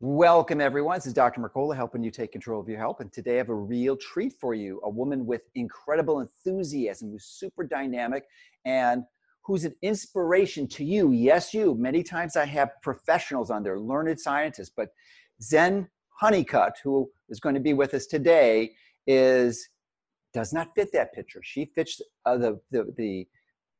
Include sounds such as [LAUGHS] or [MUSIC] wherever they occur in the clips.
Welcome, everyone. This is Dr. Mercola helping you take control of your health. And today I have a real treat for you a woman with incredible enthusiasm who's super dynamic and who's an inspiration to you. Yes, you. Many times I have professionals on there, learned scientists, but Zen Honeycutt, who is going to be with us today, is does not fit that picture. She fits uh, the, the, the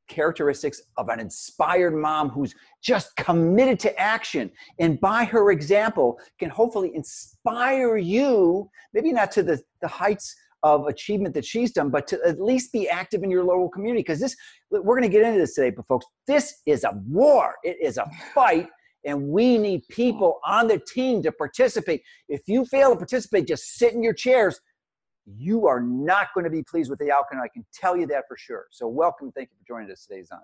characteristics of an inspired mom who's just committed to action and by her example can hopefully inspire you maybe not to the, the heights of achievement that she's done but to at least be active in your local community. Because this we're going to get into this today but folks this is a war. It is a fight and we need people on the team to participate. If you fail to participate just sit in your chairs you are not going to be pleased with the outcome. I can tell you that for sure. So, welcome. Thank you for joining us today, Zan.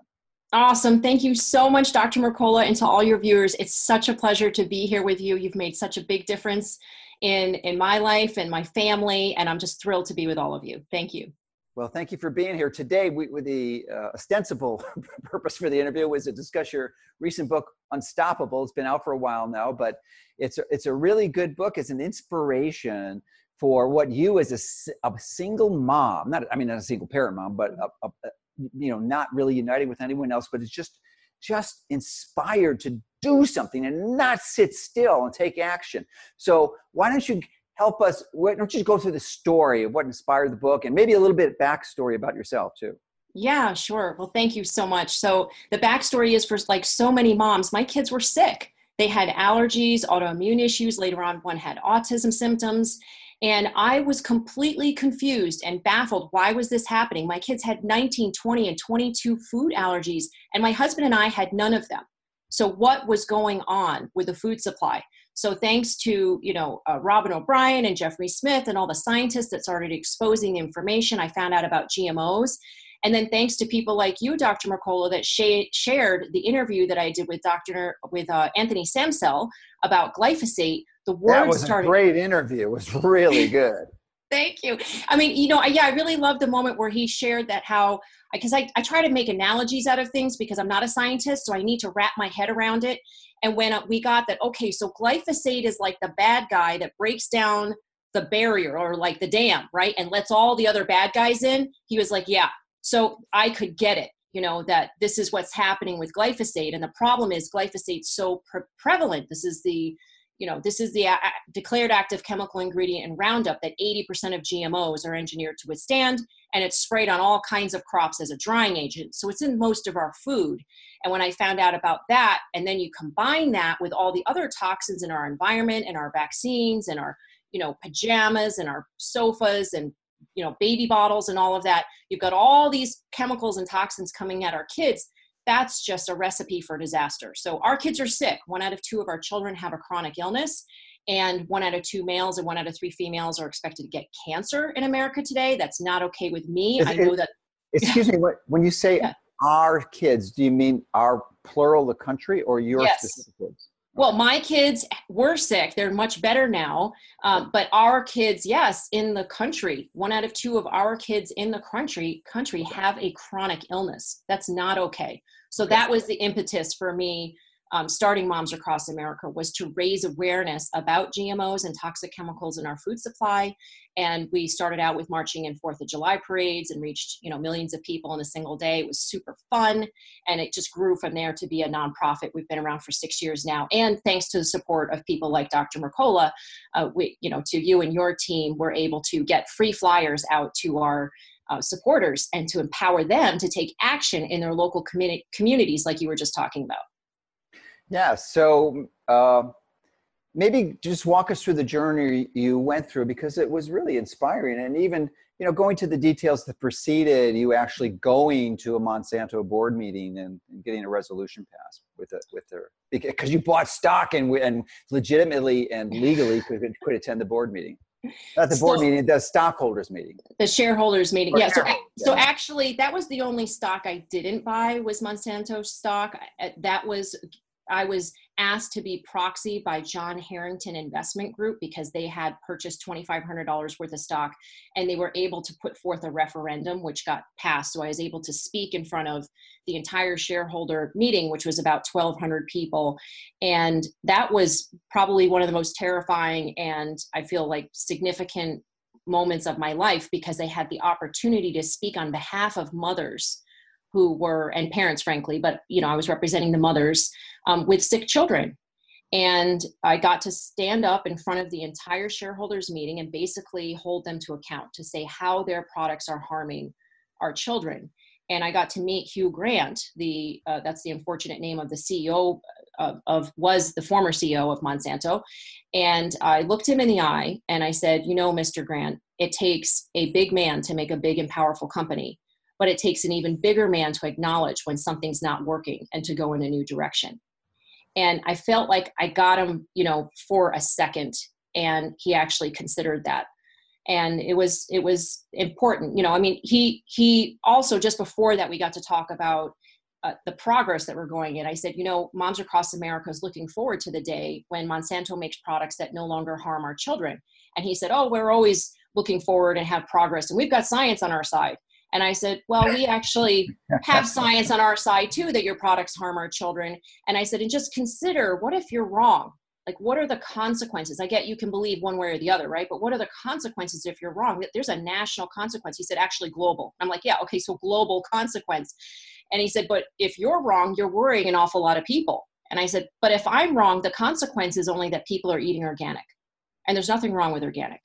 Awesome. Thank you so much, Dr. Mercola, and to all your viewers. It's such a pleasure to be here with you. You've made such a big difference in, in my life and my family, and I'm just thrilled to be with all of you. Thank you. Well, thank you for being here today. We, with the uh, ostensible [LAUGHS] purpose for the interview was to discuss your recent book, Unstoppable. It's been out for a while now, but it's a, it's a really good book. It's an inspiration for what you as a, a single mom, not I mean not a single parent mom, but mm-hmm. a, a, a, you know not really united with anyone else, but it's just just inspired to do something and not sit still and take action. So why don't you help us? Why don't you go through the story of what inspired the book and maybe a little bit backstory about yourself too? Yeah, sure. Well, thank you so much. So the backstory is for like so many moms, my kids were sick. They had allergies, autoimmune issues. Later on, one had autism symptoms. And I was completely confused and baffled. Why was this happening? My kids had 19, 20, and 22 food allergies, and my husband and I had none of them. So, what was going on with the food supply? So, thanks to you know uh, Robyn O'Brien and Jeffrey Smith and all the scientists that started exposing information, I found out about GMOs. And then thanks to people like you, Dr. Mercola, that sh- shared the interview that I did with Dr. with uh, Anthony Samsel about glyphosate, the word that was started. a great interview. It was really [LAUGHS] good. Thank you. I mean, you know, yeah, I really loved the moment where he shared that how, because I, I try to make analogies out of things because I'm not a scientist, so I need to wrap my head around it. And when uh, we got that, okay, so glyphosate is like the bad guy that breaks down the barrier or like the dam, right? And lets all the other bad guys in. He was like, yeah. So I could get it, you know, that this is what's happening with glyphosate. And the problem is glyphosate's so pre- prevalent. This is the you know, this is the declared active chemical ingredient in Roundup that 80% of GMOs are engineered to withstand, and it's sprayed on all kinds of crops as a drying agent. So it's in most of our food. And when I found out about that, and then you combine that with all the other toxins in our environment and our vaccines and our, you know, pajamas and our sofas and you know baby bottles and all of that you've got all these chemicals and toxins coming at our kids that's just a recipe for disaster. So our kids are sick. One out of two of our children have a chronic illness, and one out of two males and one out of three females are expected to get cancer in America today. That's not okay with me. Is I know it, that. Excuse me. When you say [LAUGHS] yeah. our kids, do you mean our plural, the country, or your yes. specific kids? Well, my kids were sick. They're much better now. Um, but our kids, yes, in the country, one out of two of our kids in the country country have a chronic illness. That's not okay. So that was the impetus for me um, starting Moms Across America was to raise awareness about GMOs and toxic chemicals in our food supply. And we started out with marching in Fourth of July parades and reached you know millions of people in a single day. It was super fun, and it just grew from there to be a nonprofit. We've been around for six years now, and thanks to the support of people like Dr. Mercola, uh, we you know to you and your team, we're able to get free flyers out to our uh, supporters and to empower them to take action in their local community communities, like you were just talking about. Yeah. So uh, maybe just walk us through the journey you went through because it was really inspiring. And even, you know, going to the details that preceded you actually going to a Monsanto board meeting and, and getting a resolution passed with it, with their, because you bought stock and, and legitimately and legally could, could attend the board meeting. Not the board so, meeting, the stockholders meeting. The shareholders meeting. Or yeah. So, so actually, that was the only stock I didn't buy was Monsanto stock. That was I was asked to be proxy by John Harrington Investment Group because they had purchased $2,500 worth of stock and they were able to put forth a referendum, which got passed. So I was able to speak in front of the entire shareholder meeting, which was about 1,200 people. And that was probably one of the most terrifying and I feel like significant moments of my life because they had the opportunity to speak on behalf of mothers who were and parents frankly but you know i was representing the mothers um, with sick children. And i got to stand up in front of the entire shareholders meeting and basically hold them to account to say how their products are harming our children. And i got to meet hugh grant the uh, that's the unfortunate name of the ceo of, of was the former ceo of monsanto. And i looked him in the eye and i said you know mr grant it takes a big man to make a big and powerful company but it takes an even bigger man to acknowledge when something's not working and to go in a new direction. And i felt like i got him you know for a second and he actually considered that. And it was it was important you know i mean he he also just before that we got to talk about uh, the progress that we're going in i said you know moms across america is looking forward to the day when monsanto makes products that no longer harm our children. And he said oh we're always looking forward and have progress and we've got science on our side and I said, Well, we actually have science on our side too that your products harm our children. And I said, And just consider what if you're wrong? Like, what are the consequences? I get you can believe one way or the other, right? But what are the consequences if you're wrong? There's a national consequence. He said, Actually, global. I'm like, Yeah, okay, so global consequence. And he said, But if you're wrong, you're worrying an awful lot of people. And I said, But if I'm wrong, the consequence is only that people are eating organic. And there's nothing wrong with organic.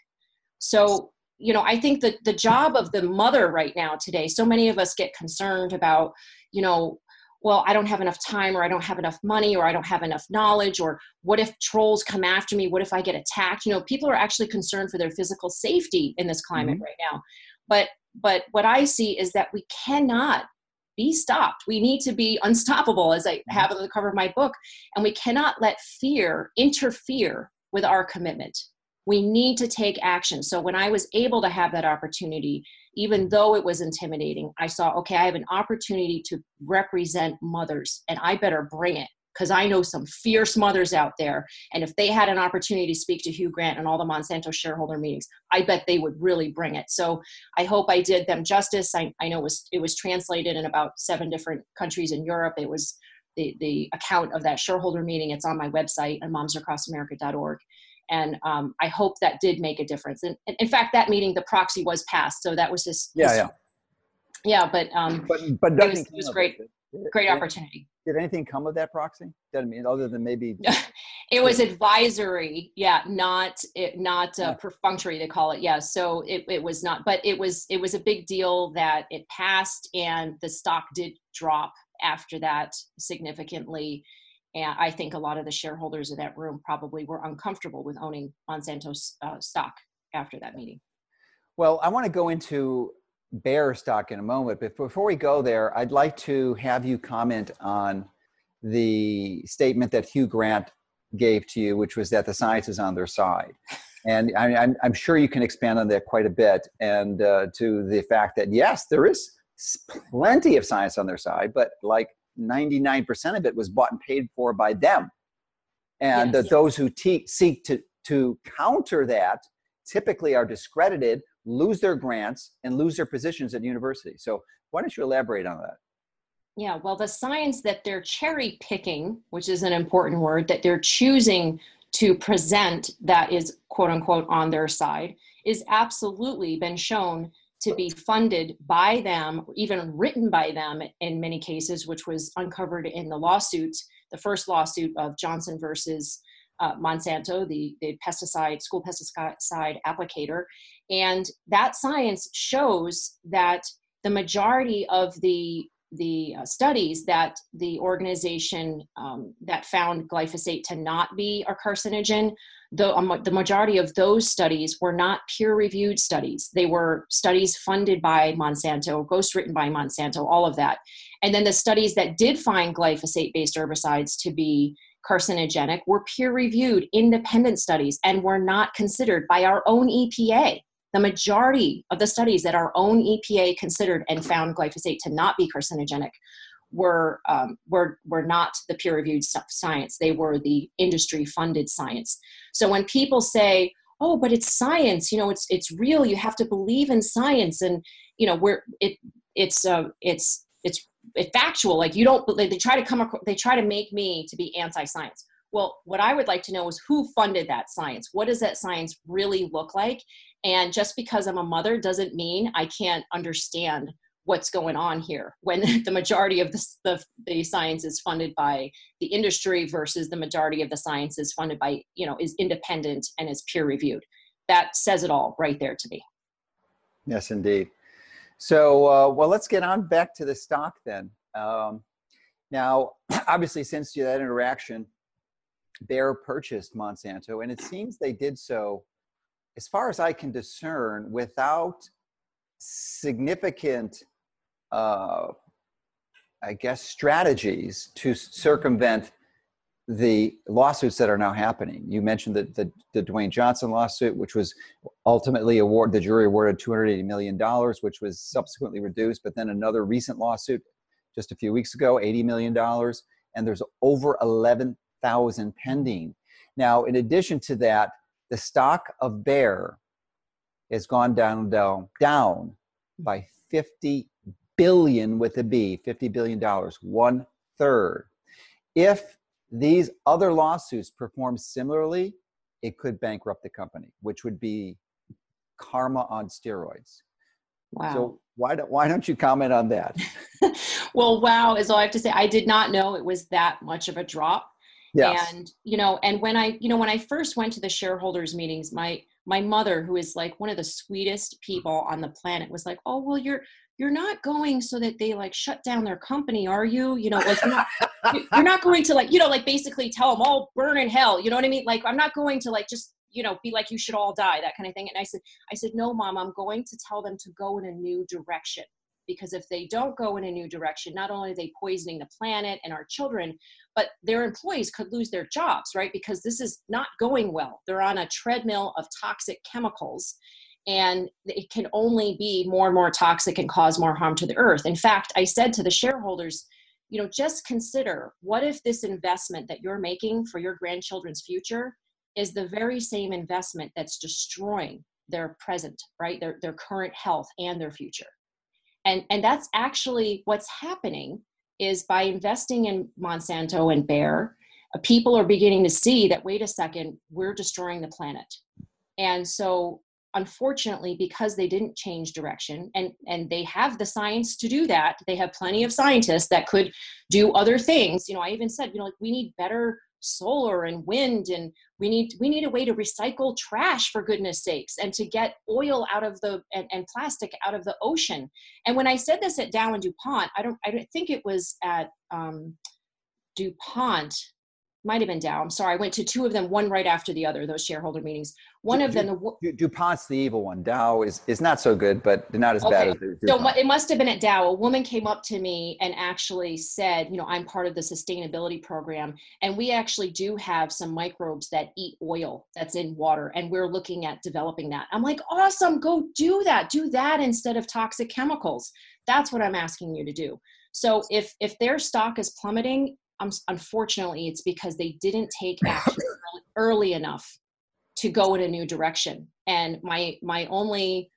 So you know i think that the job of the mother right now today so many of us get concerned about you know well i don't have enough time or i don't have enough money or i don't have enough knowledge or what if trolls come after me? What if i get attacked? You know people are actually concerned for their physical safety in this climate mm-hmm. right now. But but what i see is that we cannot be stopped. We need to be unstoppable as i mm-hmm. have on the cover of my book and we cannot let fear interfere with our commitment we need to take action. So when I was able to have that opportunity, even though it was intimidating, I saw, okay, I have an opportunity to represent mothers and I better bring it because I know some fierce mothers out there. And if they had an opportunity to speak to Hugh Grant and all the Monsanto shareholder meetings, I bet they would really bring it. So I hope I did them justice. I, I know it was, it was translated in about seven different countries in Europe. It was the, the account of that shareholder meeting. It's on my website at momsacrossamerica.org and um, I hope that did make a difference. And, and, in fact, that meeting, the proxy was passed, so that was just yeah, yeah, yeah. But um, but but it was, it was great, it. great opportunity. Did anything come of that proxy? Doesn't mean other than maybe [LAUGHS] it was advisory, yeah, not it, not uh, yeah. perfunctory. They call it, yeah. So it it was not, but it was it was a big deal that it passed, and the stock did drop after that significantly and I think a lot of the shareholders in that room probably were uncomfortable with owning Monsanto's uh, stock after that meeting. Well, I want to go into Bayer stock in a moment, but before we go there, I'd like to have you comment on the statement that Hugh Grant gave to you, which was that the science is on their side. [LAUGHS] And I, am I'm sure you can expand on that quite a bit, and uh, to the fact that yes, there is plenty of science on their side, but like 99% of it was bought and paid for by them. And yes. that those who te- seek to, to counter that typically are discredited, lose their grants, and lose their positions at university. So, why don't you elaborate on that? Yeah, well, the science that they're cherry picking, which is an important word, that they're choosing to present that is quote unquote on their side, is absolutely been shown to be funded by them, even written by them in many cases, which was uncovered in the lawsuit, the first lawsuit of Johnson versus uh, Monsanto, the, the pesticide, school pesticide applicator. And that science shows that the majority of the the uh, studies that the organization um, that found glyphosate to not be a carcinogen the, um, the majority of those studies were not peer reviewed studies. They were studies funded by Monsanto, ghostwritten by Monsanto, all of that. And then the studies that did find glyphosate based herbicides to be carcinogenic were peer reviewed independent studies and were not considered by our own EPA. The majority of the studies that our own EPA considered and found glyphosate to not be carcinogenic were um, were were not the peer reviewed science. They were the industry funded science. So when people say oh but it's science you know it's it's real you have to believe in science and you know where it it's uh, it's it's it's factual like you don't they try to come across they try to make me to be anti-science. Well what i would like to know is who funded that science? What does that science really look like and just because i'm a mother doesn't mean i can't understand what's going on here when [LAUGHS] the majority of the, the, the, science is funded by the industry versus the majority of the science is funded by you know is independent and is peer reviewed. That says it all right there to me. Yes indeed. So uh, well let's get on back to the stock then. Um, now [CLEARS THROAT] obviously since you that interaction bayer purchased monsanto and it seems they did so as far as i can discern without significant uh, I guess, strategies to circumvent the lawsuits that are now happening. You mentioned the, the, the Dewayne Johnson lawsuit, which was ultimately award the jury awarded $280 million, which was subsequently reduced, but then another recent lawsuit just a few weeks ago, $80 million, and there's over 11,000 pending. Now, in addition to that, the stock of Bayer has gone down, down, down by 50 billion with a B, 50 billion dollars, one third. If these other lawsuits perform similarly, it could bankrupt the company, which would be karma on steroids. Wow. So why don't why don't you comment on that? [LAUGHS] well, wow is all I have to say. I did not know it was that much of a drop. Yes. And you know, and when I you know when I first went to the shareholders meetings, my my mother, who is like one of the sweetest people on the planet, was like, "Oh, well, you're you're not going so that they like shut down their company, are you? You know, like you're not, [LAUGHS] you're not going to like, you know, like basically tell them all oh, burn in hell. You know what I mean? Like, I'm not going to like just, you know, be like, you should all die, that kind of thing. And I said, I said, no, mom, I'm going to tell them to go in a new direction. Because if they don't go in a new direction, not only are they poisoning the planet and our children, but their employees could lose their jobs, right? Because this is not going well. They're on a treadmill of toxic chemicals and it can only be more and more toxic and cause more harm to the earth. In fact, I said to the shareholders, you know, just consider what if this investment that you're making for your grandchildren's future is the very same investment that's destroying their present, right? Their, their current health and their future. And, and that's actually what's happening is by investing in Monsanto and Bayer, uh, people are beginning to see that, wait a second, we're destroying the planet. And so unfortunately because they didn't change direction and and they have the science to do that they have plenty of scientists that could do other things you know i even said you know like we need better solar and wind and we need we need a way to recycle trash for goodness sakes and to get oil out of the and, and plastic out of the ocean. And when i said this at dow and dupont i don't i don't think it was at um, dupont might have been Dow. I'm sorry. I went to two of them, one right after the other, those shareholder meetings. One of them, the, du- DuPont's the evil one. Dow is, is not so good, but not as okay. bad as DuPont. So it must have been at Dow. A woman came up to me and actually said, you know, I'm part of the sustainability program. And we actually do have some microbes that eat oil that's in water. And we're looking at developing that. I'm like, awesome, go do that. Do that instead of toxic chemicals. That's what I'm asking you to do. So if if their stock is plummeting, um, unfortunately, it's because they didn't take action [LAUGHS] early enough to go in a new direction. And my my only,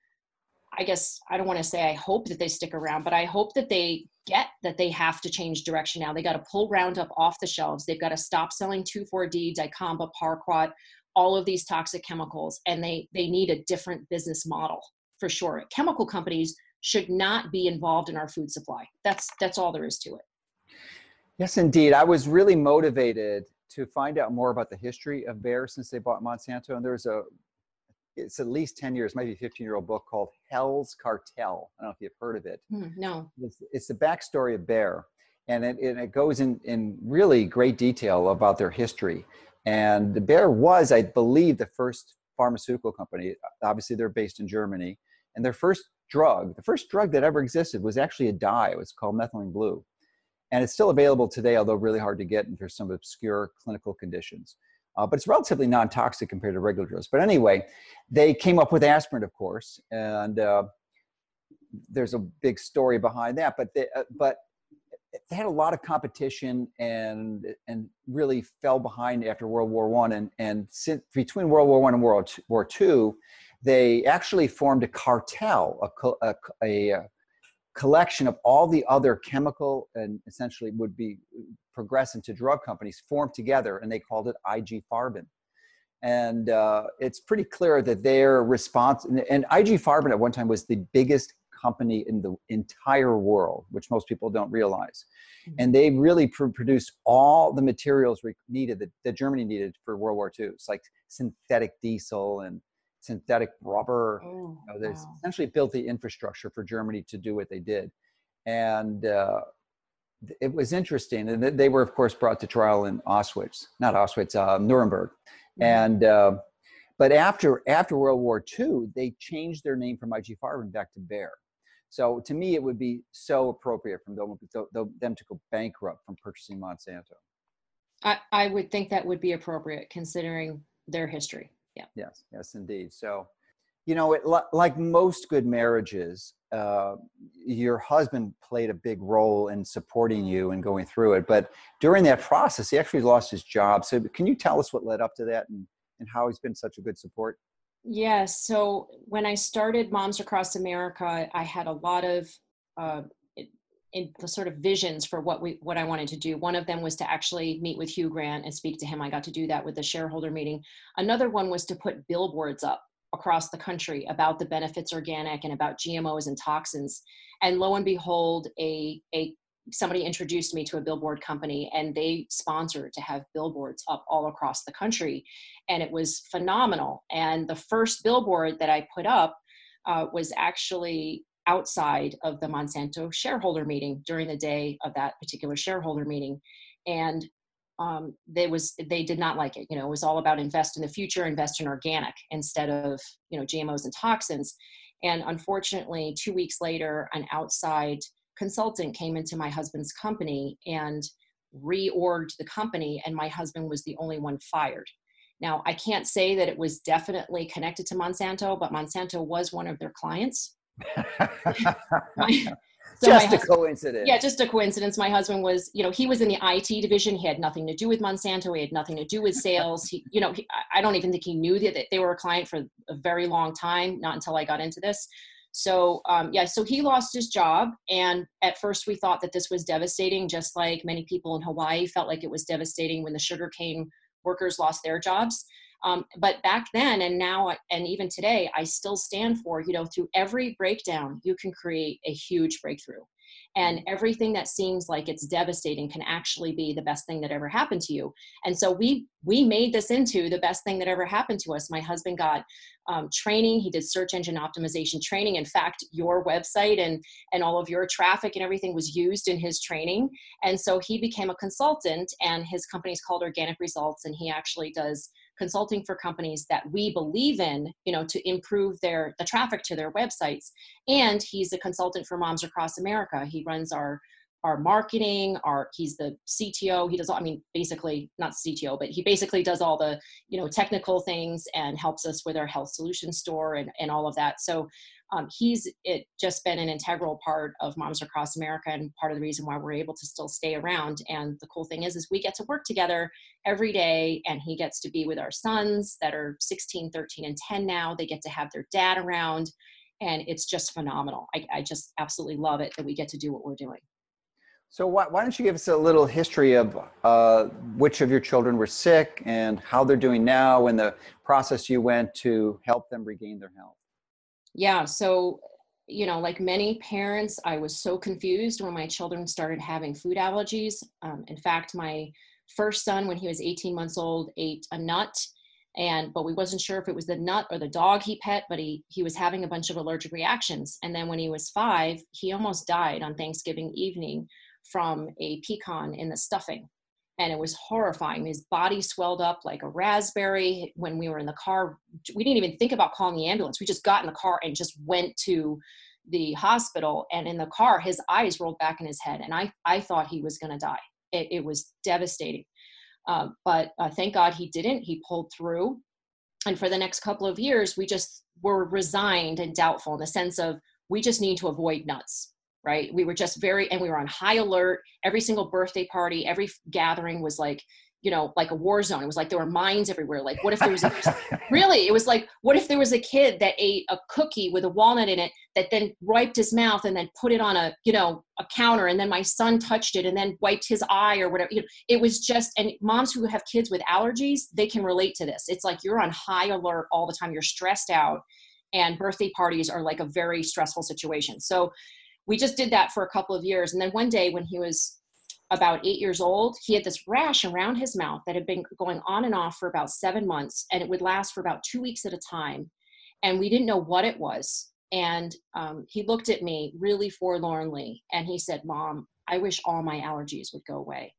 I guess I don't want to say I hope that they stick around, but I hope that they get that they have to change direction now. They got to pull Roundup off the shelves. They've got to stop selling 2,4-D, dicamba, paraquat, all of these toxic chemicals, and they they need a different business model for sure. Chemical companies should not be involved in our food supply. That's that's all there is to it. Yes, indeed. I was really motivated to find out more about the history of Bayer since they bought Monsanto. And there's a, it's at least 10 years, maybe 15 year old book called Hell's Cartel. I don't know if you've heard of it. Mm, no. It's, it's, the backstory of Bayer. And it, and it goes in, in really great detail about their history. And the Bayer was, I believe, the first pharmaceutical company. Obviously, they're based in Germany. And their first drug, the first drug that ever existed was actually a dye. It was called methylene blue and it's still available today, although really hard to get for some obscure clinical conditions. Uh, but it's relatively non-toxic compared to regular drugs. But anyway, they came up with aspirin, of course, and uh, there's a big story behind that. But they, uh, but they had a lot of competition and and really fell behind after World War One and and since, between World War One and World War Two, they actually formed a cartel, a, a, a, collection of all the other chemical and essentially would be progress into drug companies formed together, and they called it IG Farben. And uh, it's pretty clear that their response and, and IG Farben at one time was the biggest company in the entire world, which most people don't realize. Mm-hmm. And they really pr- produced all the materials we needed that, that Germany needed for World War II. It's like synthetic diesel and synthetic rubber. Oh, you know, they wow. essentially built the infrastructure for Germany to do what they did. And uh, it was interesting. And they were, of course, brought to trial in Auschwitz, not Auschwitz, uh, Nuremberg. Mm-hmm. And uh, but after after World War II, they changed their name from IG Farben back to Bayer. So to me, it would be so appropriate for them, them to go bankrupt from purchasing Monsanto. I, I would think that would be appropriate considering their history. Yeah. Yes, yes, indeed. So, you know, it, like most good marriages, uh, your husband played a big role in supporting you and going through it. But during that process, he actually lost his job. So, can you tell us what led up to that and, and how he's been such a good support? Yes. So when I started Moms Across America, I had a lot of uh, in the sort of visions for what we what I wanted to do. One of them was to actually meet with Hugh Grant and speak to him. I got to do that with the shareholder meeting. Another one was to put billboards up across the country about the benefits organic and about GMOs and toxins. And lo and behold, a a somebody introduced me to a billboard company and they sponsored to have billboards up all across the country and it was phenomenal and the first billboard that i put up uh, was actually outside of the monsanto shareholder meeting during the day of that particular shareholder meeting and um, they was they did not like it you know it was all about invest in the future invest in organic instead of you know gmos and toxins and unfortunately two weeks later an outside consultant came into my husband's company and reorged the company, and my husband was the only one fired. Now, I can't say that it was definitely connected to Monsanto, but Monsanto was one of their clients. My, [LAUGHS] so just a coincidence. Yeah, just a coincidence. My husband was, you know, he was in the IT division. He had nothing to do with Monsanto. He had nothing to do with sales. He, you know, he, I don't even think he knew that they were a client for a very long time, not until I got into this. So um, yeah, so he lost his job, and at first we thought that this was devastating, just like many people in Hawaii felt like it was devastating when the sugarcane workers lost their jobs. Um, but back then and now and even today, I still stand for you know through every breakdown you can create a huge breakthrough. And mm-hmm. everything that seems like it's devastating can actually be the best thing that ever happened to you. And so we we made this into the best thing that ever happened to us. My husband got um, training. He did search engine optimization training. In fact your website and and all of your traffic and everything was used in his training. And so he became a consultant and his company is called organic results and he actually does consulting for companies that we believe in you know to improve their the traffic to their websites. And he's a consultant for moms across america. He runs our our marketing our he's the cto he does all i mean basically not cto but he basically does all the you know technical things and helps us with our health solution store and, and all of that. So um, he's it just been an integral part of moms across america and part of the reason why we're able to still stay around. And the cool thing is is we get to work together every day and he gets to be with our sons that are 16 13 and 10 now. They get to have their dad around and it's just phenomenal. I, I just absolutely love it that we get to do what we're doing. So why, why don't you give us a little history of uh, which of your children were sick and how they're doing now and the process you went to help them regain their health yeah so you know like many parents i was so confused when my children started having food allergies. Um, in fact my first son when he was 18 months old ate a nut and but we wasn't sure if it was the nut or the dog he pet but he he was having a bunch of allergic reactions. And then when he was five he almost died on thanksgiving evening from a pecan in the stuffing and it was horrifying. His body swelled up like a raspberry. When we were in the car, we didn't even think about calling the ambulance. We just got in the car and just went to the hospital. And in the car, his eyes rolled back in his head, and I I thought he was going to die. It, it, was devastating. Uh, but uh, thank God he didn't. He pulled through. And for the next couple of years, we just were resigned and doubtful in the sense of we just need to avoid nuts right? We were just very, and we were on high alert. Every single birthday party, every gathering was like, you know, like a war zone. It was like there were mines everywhere. Like, what if there was a, [LAUGHS] really? It was like, what if there was a kid that ate a cookie with a walnut in it that then wiped his mouth and then put it on a, you know, a counter, and then my son touched it and then wiped his eye or whatever. You know, it was just, and moms who have kids with allergies, they can relate to this. It's like you're on high alert all the time. You're stressed out, and birthday parties are like a very stressful situation. So we just did that for a couple of years, and then one day when he was about eight years old, he had this rash around his mouth that had been going on and off for about seven months, and it would last for about two weeks at a time. And we didn't know what it was. And um, he looked at me really forlornly and he said, Mom, I wish all my allergies would go away.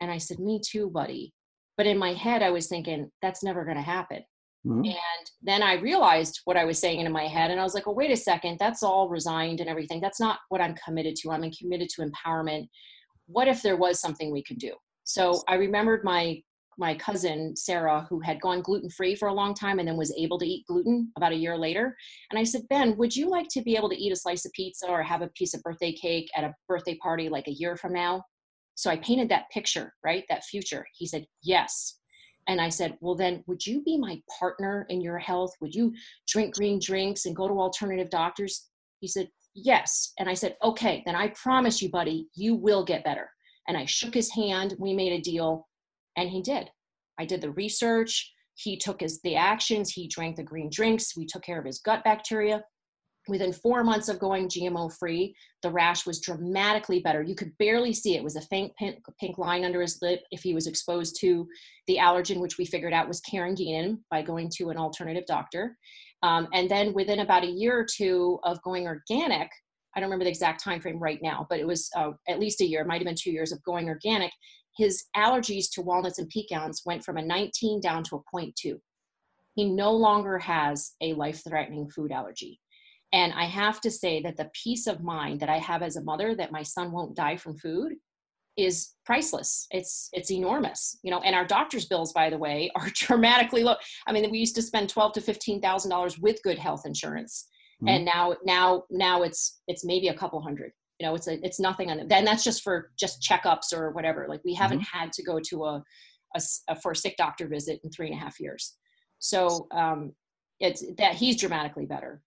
And I said, Me too, buddy. But in my head, I was thinking, That's never going to happen. Mm-hmm. And then I realized what I was saying in my head, and I was like, "Well, wait a second. That's all resigned and everything. That's not what I'm committed to. I'm committed to empowerment what if there was something we could do? So I remembered my my cousin Sarah, who had gone gluten free for a long time and then was able to eat gluten about a year later. And I said, Ben, would you like to be able to eat a slice of pizza or have a piece of birthday cake at a birthday party like a year from now? So I painted that picture, right? That future. He said, Yes. And I said, Well, then, would you be my partner in your health? Would you drink green drinks and go to alternative doctors? He said, Yes. And I said, Okay, then I promise you, buddy, you will get better. And I shook his hand. We made a deal, and he did. I did the research. He took his the actions. He drank the green drinks. We took care of his gut bacteria. Within four months of going GMO free, the rash was dramatically better. You could barely see it. it was a faint pink, pink, line under his lip if he was exposed to the allergen, which we figured out was carrageenan by going to an alternative doctor. Um, and then within about a year or two of going organic, I don't remember the exact time frame right now, but it was uh, at least a year, might have been two years of going organic. His allergies to walnuts and pecans went from a 19 down to a 0.2. He no longer has a life threatening food allergy. And I have to say that the peace of mind that I have as a mother that my son won't die from food is priceless. It's it's enormous, you know. And our doctor's bills, by the way, [LAUGHS] are dramatically low. I mean, we used to spend twelve to fifteen thousand dollars with good health insurance, mm-hmm. and now now now it's it's maybe a couple hundred. You know, it's a it's nothing on it. Then that's just for just checkups or whatever. Like we haven't mm-hmm. had to go to a, a, a, for a sick doctor visit in three and a half years. So um, it's that he's dramatically better.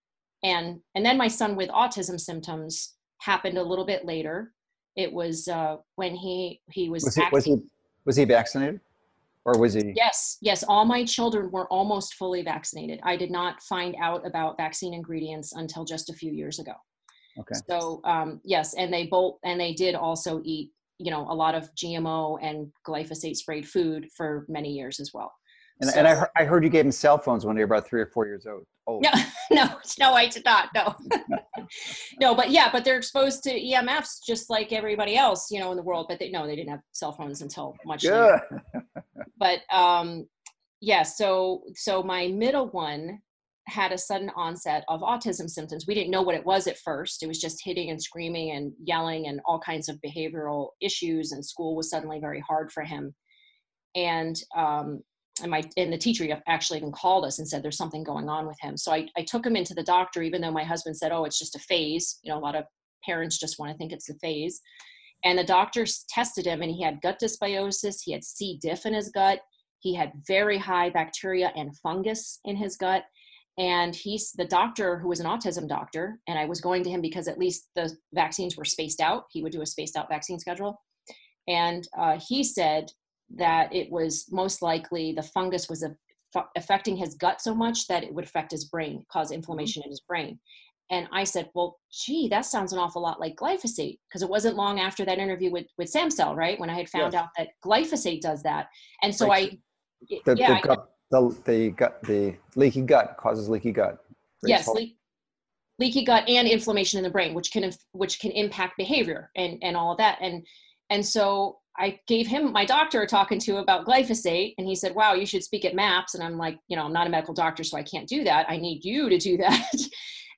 And and then my son with autism symptoms happened a little bit later. It was uh, when he he was was he, was he was he vaccinated? Or was he? Yes yes. All my children were almost fully vaccinated. I did not find out about vaccine ingredients until just a few years ago. Okay. So um, yes and they both and they did also eat you know a lot of gmo and glyphosate sprayed food for many years as well and, so, and I, heard, I heard you gave them cell phones when they were about three or four years old. No, [LAUGHS] no, no, I did not. No, [LAUGHS] no, but yeah, but they're exposed to EMFs just like everybody else, you know, in the world. But they no, they didn't have cell phones until much later. [LAUGHS] but um, yeah, so so my middle one had a sudden onset of autism symptoms. We didn't know what it was at first. It was just hitting and screaming and yelling and all kinds of behavioral issues. And school was suddenly very hard for him. And um, and my and the teacher actually even called us and said there's something going on with him. So I, I took him into the doctor even though my husband said oh it's just a phase. You know a lot of parents just want to think it's a phase. And the doctors tested him and he had gut dysbiosis he had c. diff in his gut he had very high bacteria and fungus in his gut. And he's the doctor who was an autism doctor and i was going to him because at least the vaccines were spaced out he would do a spaced out vaccine schedule. And uh, he said that it was most likely the fungus was a, affecting his gut so much that it would affect his brain, cause mm-hmm. inflammation in his brain. And I said, well, gee, that sounds an awful lot like glyphosate. Because it wasn't long after that interview with, with Samsel, right? When I had found yes. out that glyphosate does that. And so right. I, the, yeah, the, gut, the, the, gut, the leaky gut causes leaky gut. yes, le- leaky gut and inflammation in the brain, which can, which can impact behavior and, and all of that. And, and so I gave him my doctor talking to about glyphosate, and he said, "Wow, you should speak at MAPS." And I'm like, you know, I'm not a medical doctor, so I can't do that. I need you to do [LAUGHS] that.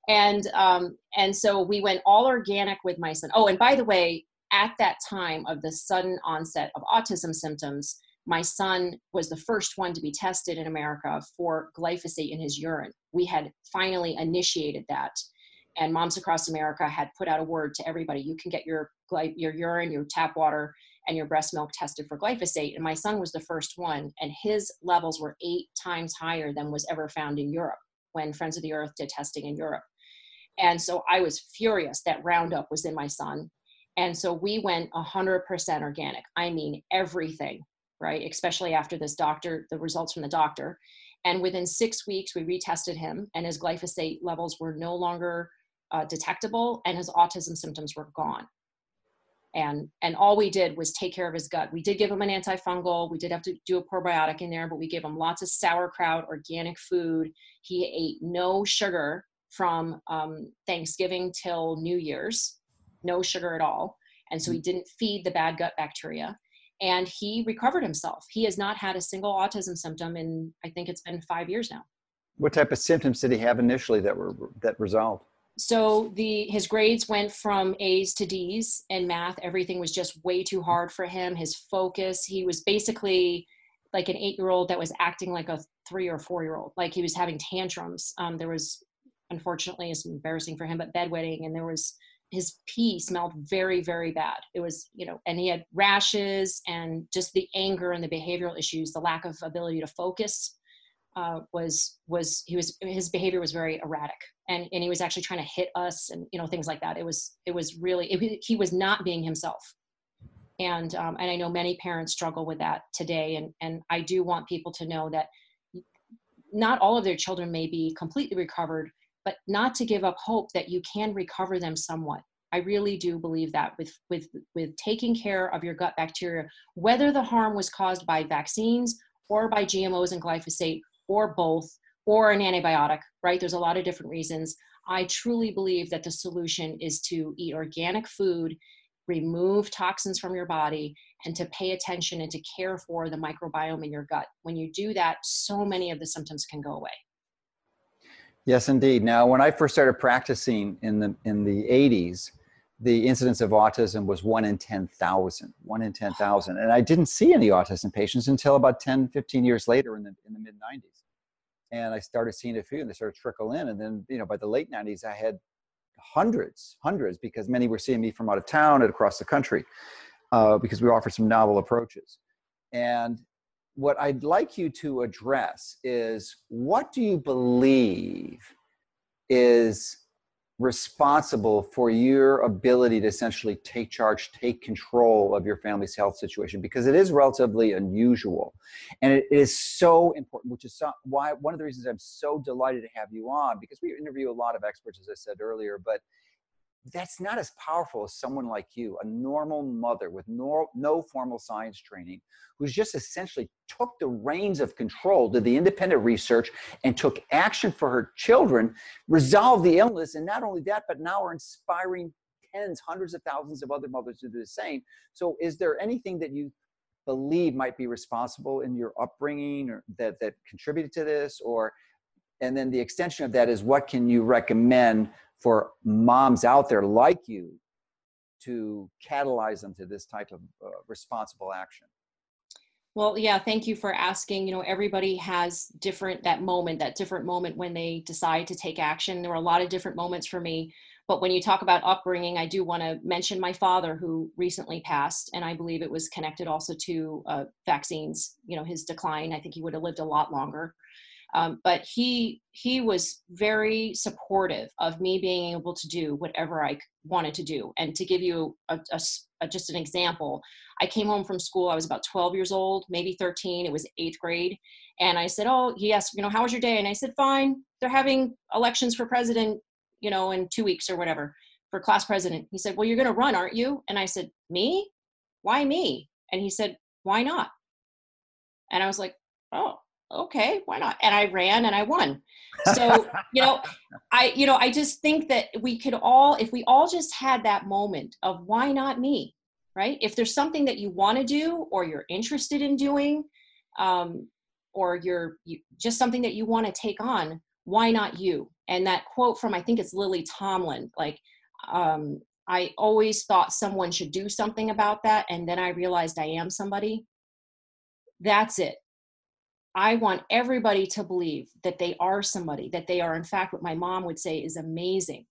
and um, and so we went all organic with my son. Oh, and by the way, at that time of the sudden onset of autism symptoms, my son was the first one to be tested in America for glyphosate in his urine. We had finally initiated that and Moms Across America had put out a word to everybody: you can get your your urine, your tap water, and your breast milk tested for glyphosate. And my son was the first one, and his levels were eight times higher than was ever found in Europe when Friends of the Earth did testing in Europe. And so I was furious that Roundup was in my son. And so we went 100% organic. I mean, everything, right? Especially after this doctor, the results from the doctor. And within six weeks, we retested him, and his glyphosate levels were no longer uh, detectable, and his autism symptoms were gone and and all we did was take care of his gut. We did give him an antifungal. We did have to do a probiotic in there but we gave him lots of sauerkraut organic food. He ate no sugar from um, thanksgiving till new year's. No sugar at all. And so he didn't feed the bad gut bacteria. And he recovered himself. He has not had a single autism symptom in i think it's been five years now. What type of symptoms did he have initially that were that resolved so the his grades went from A's to D's in math. Everything was just way too hard for him. His focus, he was basically like an eight-year-old that was acting like a three or four-year-old. Like he was having tantrums. Um, there was, unfortunately, it's embarrassing for him, but bedwetting, and there was his pee smelled very, very bad. It was, you know, and he had rashes and just the anger and the behavioral issues, the lack of ability to focus uh, was was he was his behavior was very erratic. And and he was actually trying to hit us and you know things like that. It was it was really it, he was not being himself. And um, and i know many parents struggle with that today. And and i do want people to know that not all of their children may be completely recovered but not to give up hope that you can recover them somewhat. I really do believe that with with with taking care of your gut bacteria whether the harm was caused by vaccines or by gmos and glyphosate or both or an antibiotic, right? There's a lot of different reasons. I truly believe that the solution is to eat organic food, remove toxins from your body, and to pay attention and to care for the microbiome in your gut. When you do that, so many of the symptoms can go away. Yes, indeed. Now, when I first started practicing in the in the 80s, the incidence of autism was one in 10,000, one in 10,000. And I didn't see any autism patients until about 10, 15 years later in the, in the mid 90s and I started seeing a few, and they started trickle in. And then, you know, by the late '90s, I had hundreds, hundreds, because many were seeing me from out of town and across the country, uh, because we offer some novel approaches. And what I'd like you to address is what do you believe is responsible for your ability to essentially take charge, take control of your family's health situation because it is relatively unusual. And it is so important, which is so, why one of the reasons I'm so delighted to have you on because we interview a lot of experts, as I said earlier, but that's not as powerful as someone like you, a normal mother with no, no formal science training, who's just essentially took the reins of control, did the independent research, and took action for her children, resolved the illness, and not only that, but now are inspiring tens, hundreds of thousands of other mothers to do the same. So, is there anything that you believe might be responsible in your upbringing or that that contributed to this, or and then the extension of that is what can you recommend for moms out there like you to catalyze them to this type of uh, responsible action? Well, yeah, thank you for asking. You know, everybody has different that moment, that different moment when they decide to take action. There were a lot of different moments for me. But when you talk about upbringing, I do want to mention my father who recently passed, and I believe it was connected also to uh, vaccines. You know, his decline. I think he would have lived a lot longer. Um, but he he was very supportive of me being able to do whatever I wanted to do. And to give you a, a, a, just an example, I came home from school. I was about 12 years old, maybe 13. It was eighth grade, and I said, "Oh, yes, you know, how was your day?" And I said, "Fine. They're having elections for president, you know, in two weeks or whatever for class president." He said, "Well, you're going to run, aren't you?" And I said, "Me? Why me?" And he said, "Why not?" And I was like, "Oh." Okay, why not? And I ran and I won. So, [LAUGHS] you know, I, you know, I just think that we could all, if we all just had that moment of why not me, right? If there's something that you want to do or you're interested in doing, um, or you're you, just something that you want to take on, why not you? And that quote from, I think it's Lily Tomlin, like, um, I always thought someone should do something about that. And then I realized I am somebody. That's it I want everybody to believe that they are somebody, that they are, in fact, what my mom would say is amazing.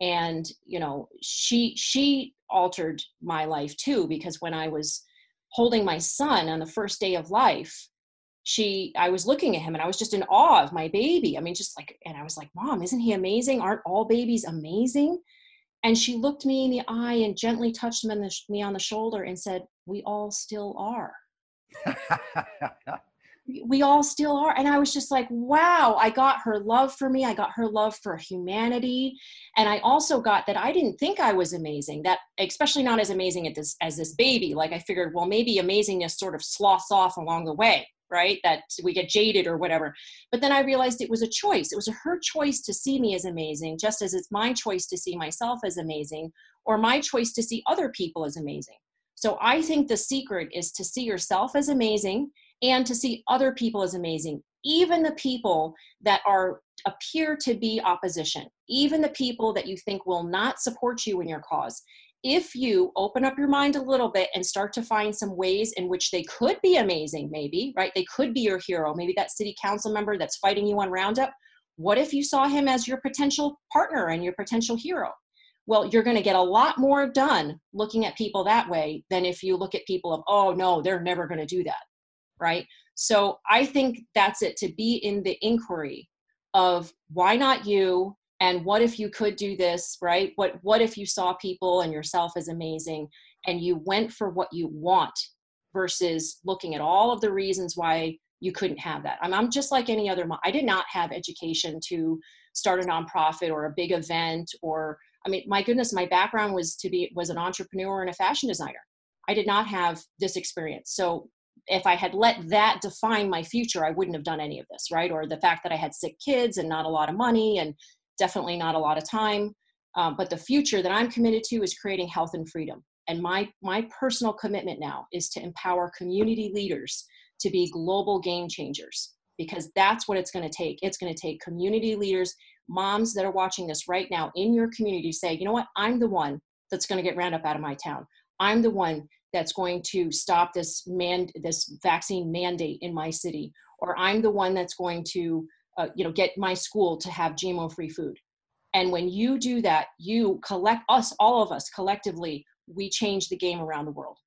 and you know she she altered my life too because when i was holding my son on the first day of life she i was looking at him and i was just in awe of my baby. I mean just like and i was like mom isn't he amazing? Aren't all babies amazing? And she looked me in the eye and gently touched me on the, me on the shoulder and said we all still are [LAUGHS] we all still are. And i was just like wow i got her love for me. I got her love for humanity. And i also got that i didn't think i was amazing that especially not as amazing as this as this baby. Like i figured well maybe amazingness sort of sloths off along the way right? That we get jaded or whatever. But then i realized it was a choice. It was her choice to see me as amazing just as it's my choice to see myself as amazing or my choice to see other people as amazing. So i think the secret is to see yourself as amazing and to see other people as amazing even the people that are appear to be opposition even the people that you think will not support you in your cause. If you open up your mind a little bit and start to find some ways in which they could be amazing maybe right? They could be your hero. Maybe that city council member that's fighting you on roundup. What if you saw him as your potential partner and your potential hero? Well you're going to get a lot more done looking at people that way than if you look at people of oh no they're never going to do that right? So I think that's it to be in the inquiry of why not you and what if you could do this, right? What what if you saw people and yourself as amazing and you went for what you want versus looking at all of the reasons why you couldn't have that. I'm, I'm just like any other mom. I did not have education to start a nonprofit or a big event or I mean, my goodness, my background was to be was an entrepreneur and a fashion designer. I did not have this experience. So if I had let that define my future, I wouldn't have done any of this, right? Or the fact that I had sick kids and not a lot of money and definitely not a lot of time. Um, but the future that I'm committed to is creating health and freedom. And my my personal commitment now is to empower community leaders to be global game changers because that's what it's going to take. It's going to take community leaders, moms that are watching this right now in your community say, you know what, I'm the one that's going to get Roundup out of my town. I'm the one that's going to stop this man this vaccine mandate in my city or i'm the one that's going to uh, you know get my school to have gmo free food. And when you do that you collect us all of us collectively we change the game around the world.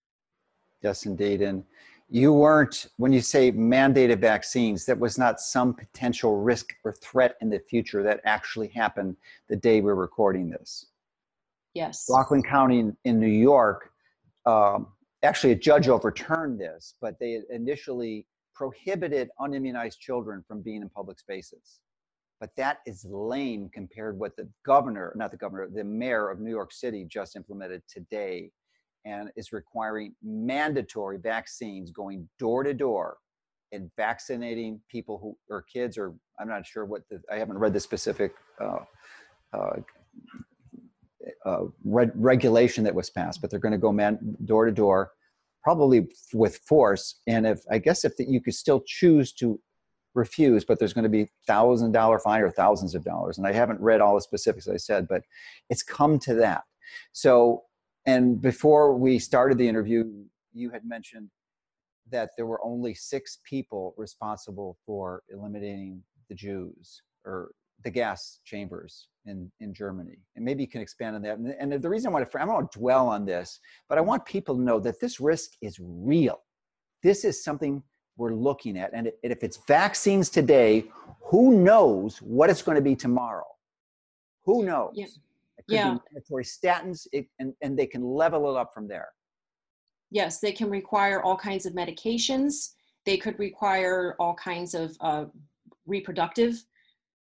Yes indeed. And you weren't when you say mandated vaccines that was not some potential risk or threat in the future that actually happened the day we're recording this. Yes. Rockland county in, in new york um, actually a judge overturned this, but they initially prohibited unimmunized children from being in public spaces. But that is lame compared what the governor, not the governor, the mayor of New York City just implemented today and is requiring mandatory vaccines going door to door and vaccinating people who or kids or I'm not sure what the I haven't read the specific uh, uh, uh, re- regulation that was passed, but they're going to go man door to door, probably with force. And if I guess if the, you could still choose to refuse, but there's going to be thousand dollar fine or thousands of dollars. And I haven't read all the specifics, I said, but it's come to that. So, and before we started the interview, you had mentioned that there were only six people responsible for eliminating the Jews or the gas chambers in, in Germany. And maybe you can expand on that. And, and the reason I want to, I don't to dwell on this, but I want people to know that this risk is real. This is something we're looking at. And if it's vaccines today, who knows what it's going to be tomorrow? Who knows? Yeah. It could yeah. be mandatory statins, it, and, and they can level it up from there. Yes, they can require all kinds of medications. They could require all kinds of uh, reproductive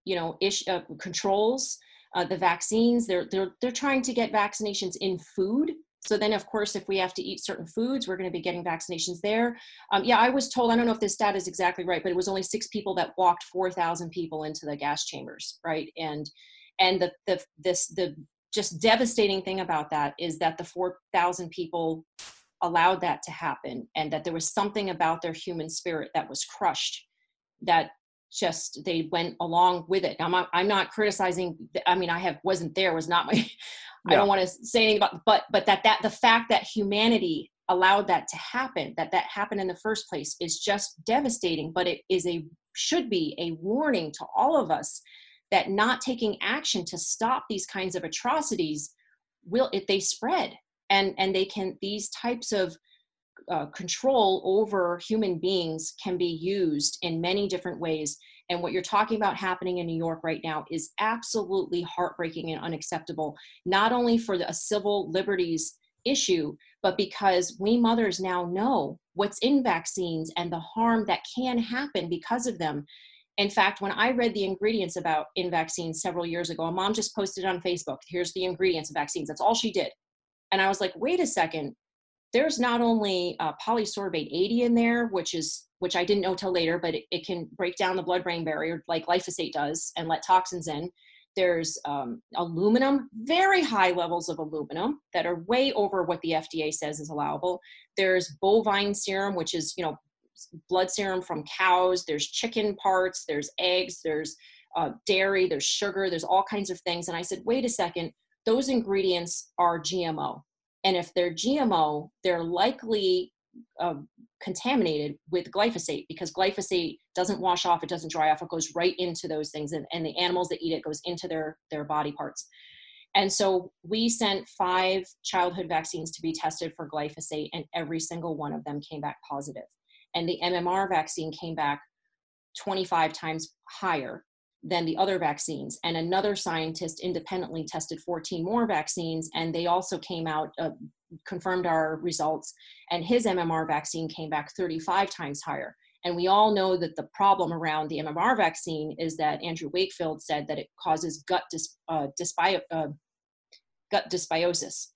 you know, ish, uh, controls, uh, the vaccines. They're, they're, they're trying to get vaccinations in food. So then, of course, if we have to eat certain foods, we're going to be getting vaccinations there. Um, yeah, I was told, I don't know if this stat is exactly right, but it was only six people that walked 4,000 people into the gas chambers, right? And and the, the this the just devastating thing about that is that the 4,000 people allowed that to happen and that there was something about their human spirit that was crushed that just they went along with it. I'm not, I'm not criticizing. I mean, I have wasn't there. Was not my. Yeah. [LAUGHS] I don't want to say anything about, but but that that the fact that humanity allowed that to happen, that that happened in the first place, is just devastating. But it is a should be a warning to all of us that not taking action to stop these kinds of atrocities will if they spread and and they can these types of uh, control over human beings can be used in many different ways and what you're talking about happening in new york right now is absolutely heartbreaking and unacceptable not only for the, a civil liberties issue but because we mothers now know what's in vaccines and the harm that can happen because of them in fact, when I read the ingredients about in vaccines several years ago, a mom just posted on Facebook, here's the ingredients of vaccines. That's all she did. And I was like, wait a second. There's not only uh, polysorbate 80 in there, which is which I didn't know till later, but it, it can break down the blood-brain barrier like glyphosate does and let toxins in. There's um, aluminum, very high levels of aluminum that are way over what the FDA says is allowable. There's bovine serum, which is you know blood serum from cows, there's chicken parts, there's eggs, there's uh, dairy, there's sugar, there's all kinds of things. And I said, wait a second, those ingredients are GMO. And if they're GMO, they're likely uh, contaminated with glyphosate because glyphosate doesn't wash off, it doesn't dry off, it goes right into those things. And, and the animals that eat it goes into their, their body parts. And so we sent five childhood vaccines to be tested for glyphosate, and every single one of them came back positive. positive and the MMR vaccine came back 25 times higher than the other vaccines. And another scientist independently tested 14 more vaccines, and they also came out, uh, confirmed our results, and his MMR vaccine came back 35 times higher. And we all know that the problem around the MMR vaccine is that Andrew Wakefield said that it causes gut, uh, uh, gut dysbiosis.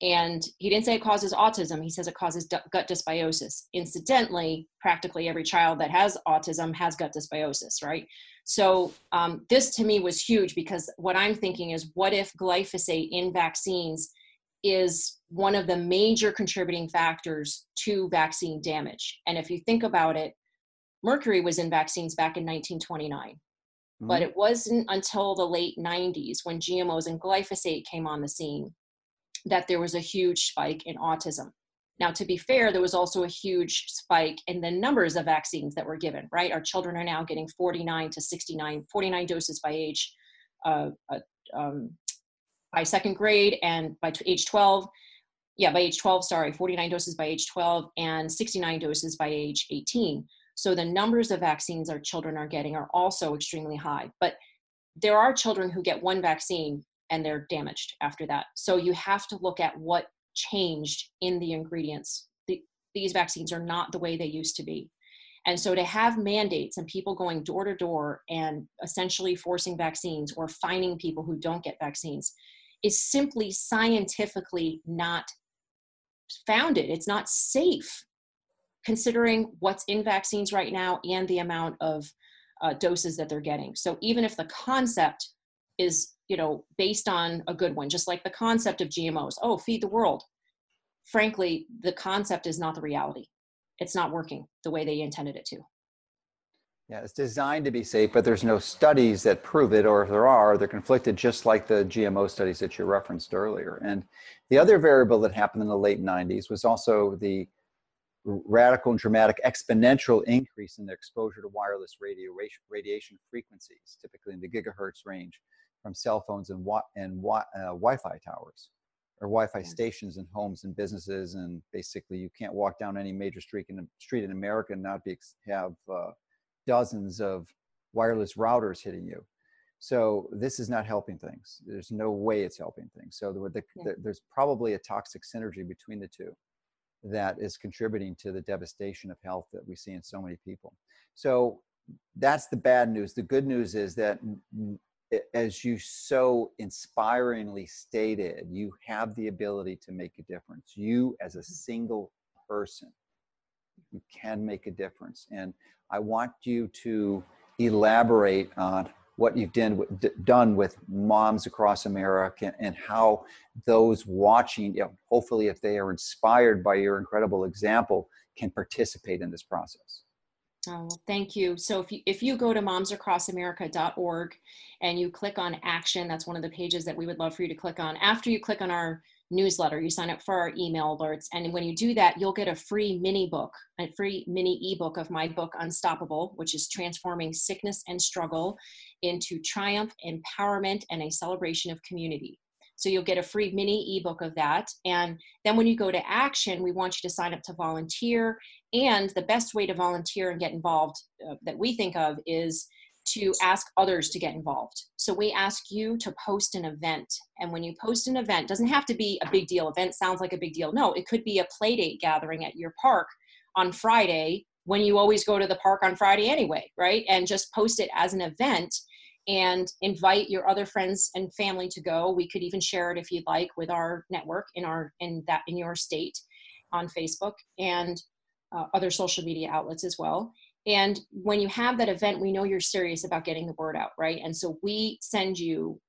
And he didn't say it causes autism, he says it causes gut dysbiosis. Incidentally, practically every child that has autism has gut dysbiosis, right? So, um, this to me was huge because what I'm thinking is what if glyphosate in vaccines is one of the major contributing factors to vaccine damage? And if you think about it, mercury was in vaccines back in 1929. Mm-hmm. But it wasn't until the late 90s when GMOs and glyphosate came on the scene that there was a huge spike in autism. Now, to be fair, there was also a huge spike in the numbers of vaccines that were given, right? Our children are now getting 49 to 69, 49 doses by age, uh, uh, um, by second grade and by age 12. Yeah, by age 12, sorry, 49 doses by age 12 and 69 doses by age 18. So the numbers of vaccines our children are getting are also extremely high. But there are children who get one vaccine and they're damaged after that. So you have to look at what changed in the ingredients. The, these vaccines are not the way they used to be. And so to have mandates and people going door to door and essentially forcing vaccines or finding people who don't get vaccines is simply scientifically not founded. It's not safe considering what's in vaccines right now and the amount of uh, doses that they're getting. So even if the concept is you know based on a good one just like the concept of gmos oh feed the world. Frankly the concept is not the reality. It's not working the way they intended it to. Yeah it's designed to be safe but there's no studies that prove it or if there are they're conflicted just like the gmo studies that you referenced earlier. And the other variable that happened in the late 90s was also the radical and dramatic exponential increase in the exposure to wireless radio radiation frequencies typically in the gigahertz range from cell phones and, wa- and wa- uh, Wi-Fi towers or Wi-Fi stations in homes and businesses, and basically you can't walk down any major street in street in America and not be have uh, dozens of wireless routers hitting you. So this is not helping things. There's no way it's helping things. So the, the, yeah. the, there's probably a toxic synergy between the two that is contributing to the devastation of health that we see in so many people. So that's the bad news. The good news is that as you so inspiringly stated, you have the ability to make a difference. You, as a mm-hmm. single person, you can make a difference. And I want you to elaborate on what you've done, done with moms across America and how those watching, you know, hopefully, if they are inspired by your incredible example, can participate in this process. Oh, thank you. So if you, if you go to momsacrossamerica.org and you click on action, that's one of the pages that we would love for you to click on. After you click on our newsletter, you sign up for our email alerts, and when you do that, you'll get a free mini book, a free mini ebook of my book Unstoppable, which is transforming sickness and struggle into triumph, empowerment, and a celebration of community. So you'll get a free mini ebook of that. And then when you go to action, we want you to sign up to volunteer. And the best way to volunteer and get involved uh, that we think of is to ask others to get involved. So we ask you to post an event. And when you post an event, doesn't have to be a big deal. Event sounds like a big deal. No, it could be a play date gathering at your park on Friday when you always go to the park on Friday anyway, right? And just post it as an event and invite your other friends and family to go. We could even share it if you'd like with our network in our in that in your state on Facebook and uh, other social media outlets as well. And when you have that event, we know you're serious about getting the word out, right? And so we send you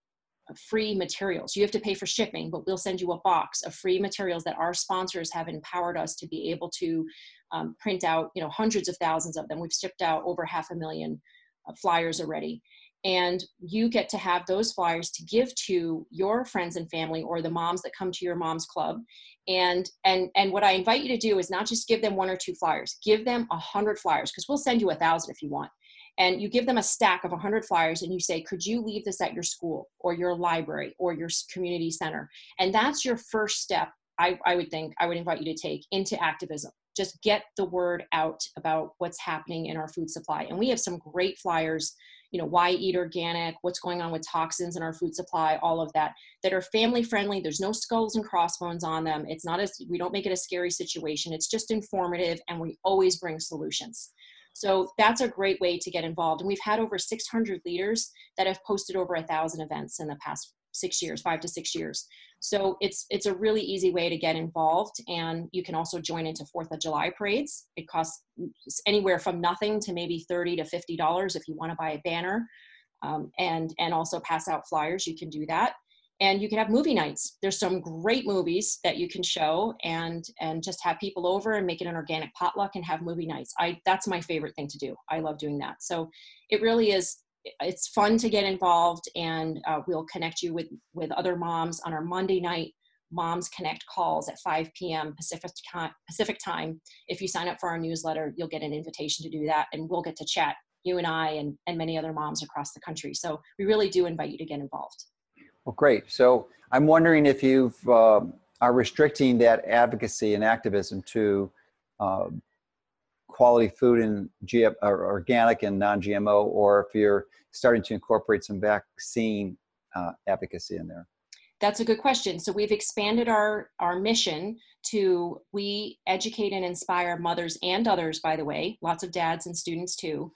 free materials. You have to pay for shipping, but we'll send you a box of free materials that our sponsors have empowered us to be able to um, print out, you know, hundreds of thousands of them. We've shipped out over half a million uh, flyers already and you get to have those flyers to give to your friends and family or the moms that come to your mom's club. And and and what i invite you to do is not just give them one or two flyers give them a hundred flyers because we'll send you a thousand if you want. And you give them a stack of 100 flyers and you say could you leave this at your school or your library or your community center? And that's your first step I, I would think i would invite you to take into activism. Just get the word out about what's happening in our food supply. And we have some great flyers you know why eat organic what's going on with toxins in our food supply all of that that are family friendly there's no skulls and crossbones on them. It's not as we don't make it a scary situation. It's just informative and we always bring solutions. So that's a great way to get involved. And we've had over 600 leaders that have posted over a thousand events in the past six years five to six years. So it's it's a really easy way to get involved and you can also join into fourth of july parades. It costs anywhere from nothing to maybe 30 to 50 dollars if you want to buy a banner um, and and also pass out flyers you can do that. And you can have movie nights. There's some great movies that you can show and and just have people over and make it an organic potluck and have movie nights. I that's my favorite thing to do. I love doing that. So it really is it's fun to get involved and uh, we'll connect you with with other moms on our monday night moms connect calls at 5 p.m pacific time pacific time. If you sign up for our newsletter you'll get an invitation to do that and we'll get to chat you and i and, and many other moms across the country. So we really do invite you to get involved. Well great. So i'm wondering if you uh, are restricting that advocacy and activism to uh, quality food and or organic and non-GMO, or if you're starting to incorporate some vaccine uh, advocacy in there? That's a good question. So we've expanded our our mission to we educate and inspire mothers and others, by the way, lots of dads and students too,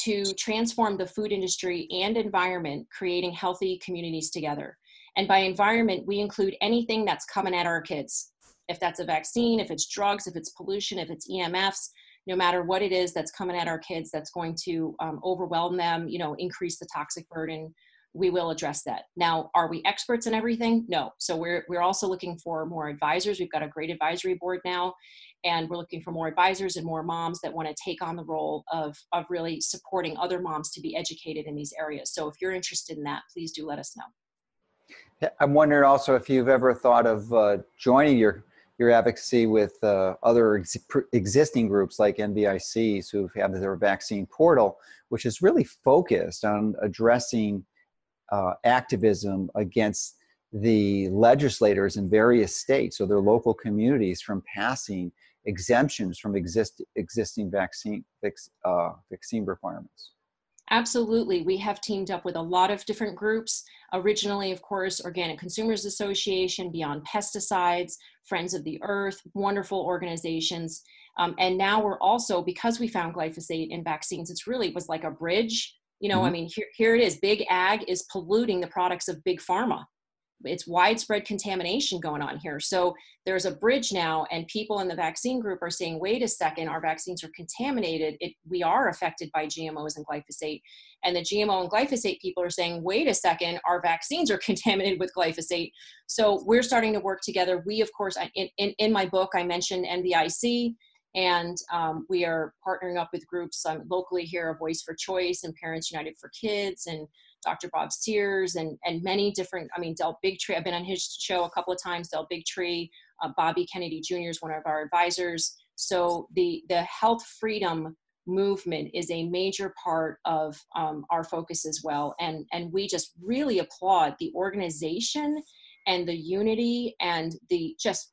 to transform the food industry and environment, creating healthy communities together. And by environment, we include anything that's coming at our kids. If that's a vaccine, if it's drugs, if it's pollution, if it's EMFs, no matter what it is that's coming at our kids that's going to um, overwhelm them you know increase the toxic burden we will address that. Now are we experts in everything? No. So we're we're also looking for more advisors. We've got a great advisory board now and we're looking for more advisors and more moms that want to take on the role of of really supporting other moms to be educated in these areas. So if you're interested in that please do let us know. I'm wondering also if you've ever thought of uh, joining your your advocacy with uh, other ex- existing groups like NVICs who have their vaccine portal, which is really focused on addressing uh, activism against the legislators in various states or their local communities from passing exemptions from exist, existing vaccine, uh, vaccine requirements. Absolutely. We have teamed up with a lot of different groups. Originally, of course, Organic Consumers Association, Beyond Pesticides, Friends of the Earth, wonderful organizations. Um, and now we're also, because we found glyphosate in vaccines, it's really was like a bridge. You know, mm-hmm. I mean, here, here it is. Big ag is polluting the products of big pharma it's widespread contamination going on here. So there's a bridge now, and people in the vaccine group are saying, wait a second, our vaccines are contaminated. It, we are affected by GMOs and glyphosate. And the GMO and glyphosate people are saying, wait a second, our vaccines are [LAUGHS] contaminated with glyphosate. So we're starting to work together. We, of course, in, in, in my book, I mentioned NVIC And um, we are partnering up with groups um, locally here, A Voice for Choice and Parents United for Kids and Dr. Bob Sears and, and many different, I mean, Del Bigtree, I've been on his show a couple of times, Del Bigtree, uh, Bobby Kennedy Jr. is one of our advisors. So the, the health freedom movement is a major part of um, our focus as well. And, and we just really applaud the organization and the unity and the just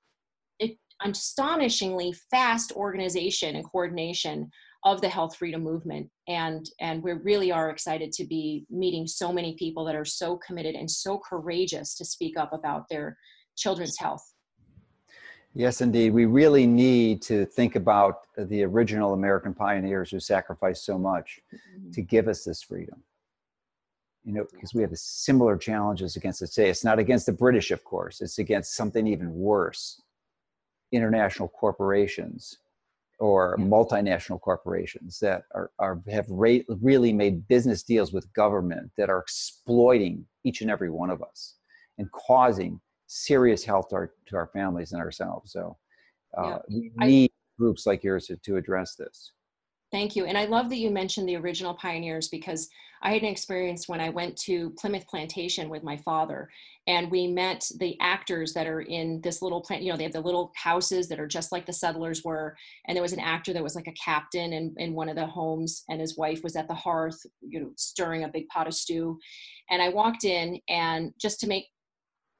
astonishingly fast organization and coordination of the health freedom movement. And and we really are excited to be meeting so many people that are so committed and so courageous to speak up about their children's health. Yes indeed. We really need to think about the original american pioneers who sacrificed so much mm-hmm. to give us this freedom. You know because we have similar challenges against it today it's not against the british of course. It's against something even worse. International corporations or multinational corporations that are, are have ra- really made business deals with government that are exploiting each and every one of us and causing serious health to our, to our families and ourselves. So uh, yeah. we need I, groups like yours to, to address this. Thank you. And I love that you mentioned the original pioneers because I had an experience when I went to Plymouth Plantation with my father and we met the actors that are in this little plant. You know, they have the little houses that are just like the settlers were. And there was an actor that was like a captain in, in one of the homes and his wife was at the hearth, you know, stirring a big pot of stew. And I walked in and just to make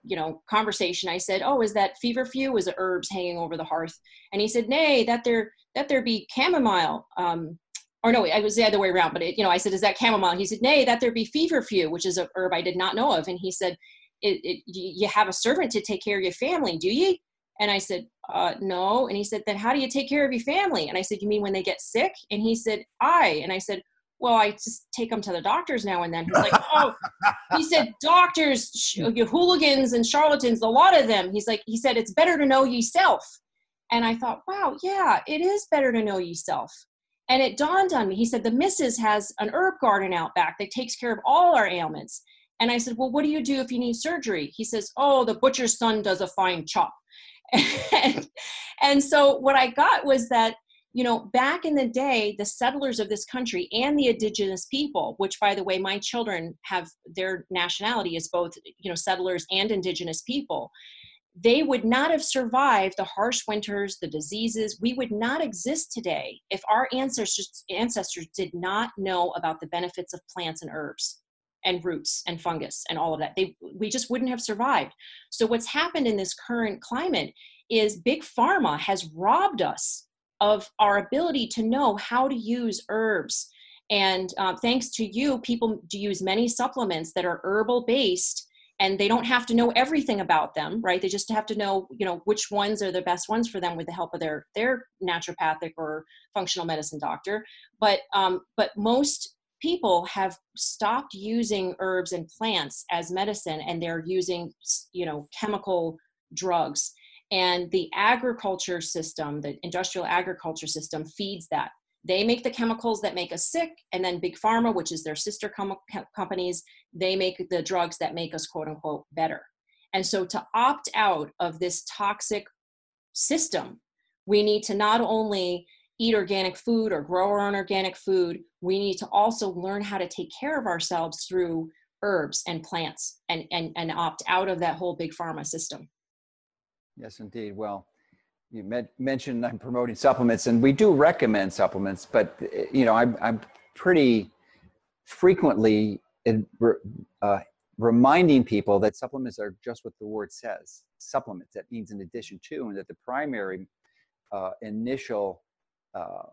you know conversation i said oh is that feverfew is the herbs hanging over the hearth and he said nay that there that there be chamomile um, or no, I was the other way around, but it, you know, I said, is that chamomile? He said, nay, that there be feverfew, which is a herb I did not know of. And he said, it, it, you have a servant to take care of your family, do you? And I said, uh, no. And he said, then how do you take care of your family? And I said, you mean when they get sick? And he said, I. And I said, well, I just take them to the doctors now and then. He's like, oh, [LAUGHS] he said, doctors, sh- hooligans and charlatans, a lot of them. He's like, he said, it's better to know yourself. And I thought, wow, yeah, it is better to know yourself. And it dawned on me. He said, the missus has an herb garden out back that takes care of all our ailments. And I said, well, what do you do if you need surgery? He says, oh, the butcher's son does a fine chop. [LAUGHS] and, and so what I got was that, you know, back in the day, the settlers of this country and the indigenous people, which by the way, my children have their nationality is both, you know, settlers and indigenous people they would not have survived the harsh winters, the diseases. We would not exist today if our ancestors, ancestors did not know about the benefits of plants and herbs and roots and fungus and all of that. They, we just wouldn't have survived. So, what's happened in this current climate is big pharma has robbed us of our ability to know how to use herbs. And uh, thanks to you, people do use many supplements that are herbal based and they don't have to know everything about them right? They just have to know you know which ones are the best ones for them with the help of their their naturopathic or functional medicine doctor. But um, but most people have stopped using herbs and plants as medicine and they're using you know chemical drugs. And the agriculture system the industrial agriculture system feeds that they make the chemicals that make us sick and then big pharma which is their sister com- companies they make the drugs that make us quote unquote better. And so to opt out of this toxic system we need to not only eat organic food or grow our own organic food we need to also learn how to take care of ourselves through herbs and plants and and, and opt out of that whole big pharma system. Yes indeed. Well you mentioned I'm promoting supplements, and we do recommend supplements, but you know I'm I'm pretty frequently in, uh, reminding people that supplements are just what the word says supplements. That means in addition to, and that the primary uh, initial uh,